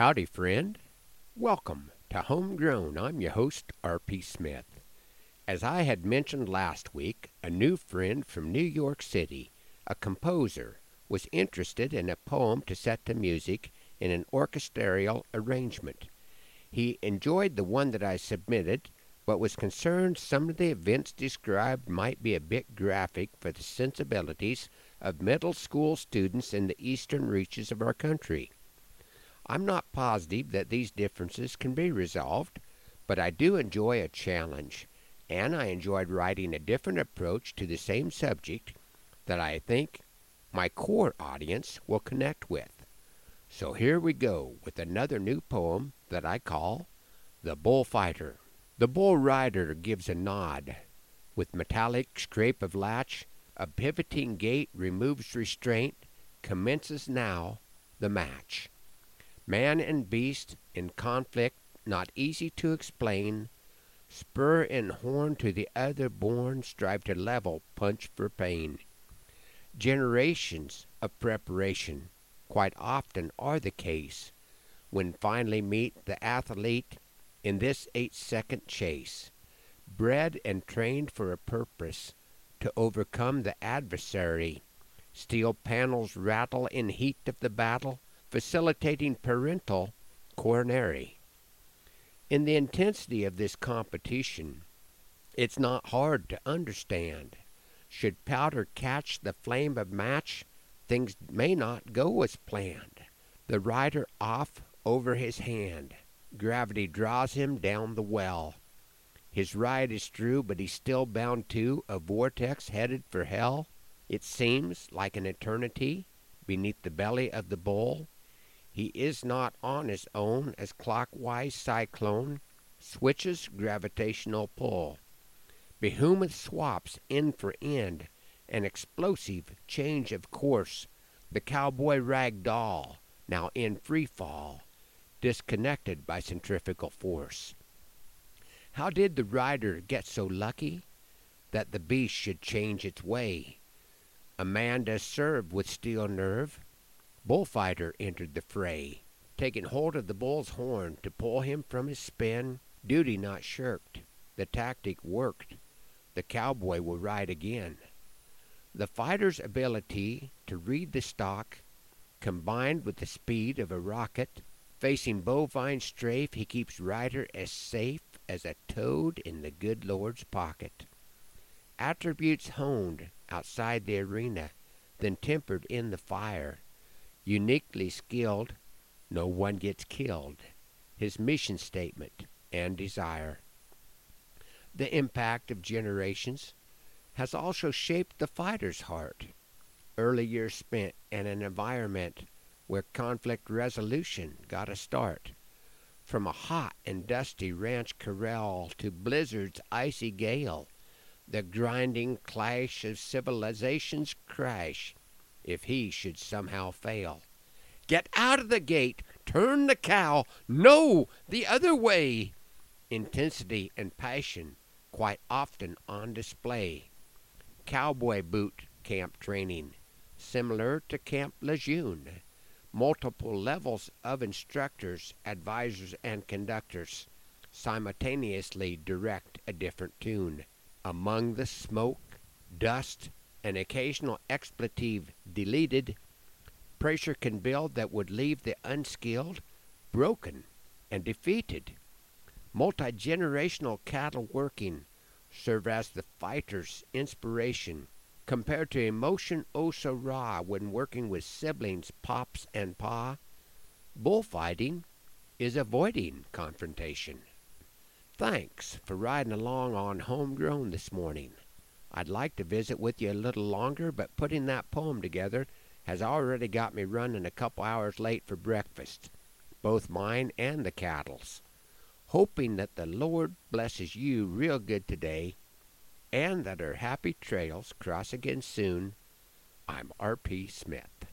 Howdy, friend. Welcome to Homegrown. I'm your host, R.P. Smith. As I had mentioned last week, a new friend from New York City, a composer, was interested in a poem to set to music in an orchestral arrangement. He enjoyed the one that I submitted, but was concerned some of the events described might be a bit graphic for the sensibilities of middle school students in the eastern reaches of our country. I'm not positive that these differences can be resolved, but I do enjoy a challenge, and I enjoyed writing a different approach to the same subject that I think my core audience will connect with. So here we go with another new poem that I call The Bullfighter. The bull rider gives a nod. With metallic scrape of latch, a pivoting gait removes restraint, commences now the match. Man and beast in conflict, not easy to explain. Spur and horn to the other born strive to level punch for pain. Generations of preparation quite often are the case when finally meet the athlete in this eight second chase. Bred and trained for a purpose to overcome the adversary. Steel panels rattle in heat of the battle facilitating parental coronary. In the intensity of this competition, it's not hard to understand. Should powder catch the flame of match, things may not go as planned. The rider off over his hand. Gravity draws him down the well. His ride is true, but he's still bound to a vortex headed for hell. It seems like an eternity beneath the belly of the bull. He is not on his own as clockwise cyclone switches gravitational pull. Behemoth swaps end for end, an explosive change of course. The cowboy rag doll, now in free fall, disconnected by centrifugal force. How did the rider get so lucky that the beast should change its way? A man does serve with steel nerve, Bullfighter entered the fray, taking hold of the bull's horn to pull him from his spin. Duty not shirked. The tactic worked. The cowboy will ride again. The fighter's ability to read the stock, combined with the speed of a rocket, facing bovine strafe, he keeps rider as safe as a toad in the good Lord's pocket. Attributes honed outside the arena, then tempered in the fire uniquely skilled, no one gets killed. His mission statement and desire. The impact of generations has also shaped the fighter's heart. Early years spent in an environment where conflict resolution got a start. From a hot and dusty ranch corral to blizzard's icy gale, the grinding clash of civilizations crash if he should somehow fail. Get out of the gate, turn the cow, no, the other way. Intensity and passion quite often on display. Cowboy boot camp training, similar to Camp Lejeune. Multiple levels of instructors, advisors, and conductors simultaneously direct a different tune. Among the smoke, dust, an occasional expletive deleted, pressure can build that would leave the unskilled broken and defeated. Multi generational cattle working serve as the fighter's inspiration compared to emotion oh so raw when working with siblings, pops, and pa. Bullfighting is avoiding confrontation. Thanks for riding along on Homegrown this morning. I'd like to visit with you a little longer, but putting that poem together has already got me running a couple hours late for breakfast, both mine and the cattle's. Hoping that the Lord blesses you real good today, and that our happy trails cross again soon, I'm R.P. Smith.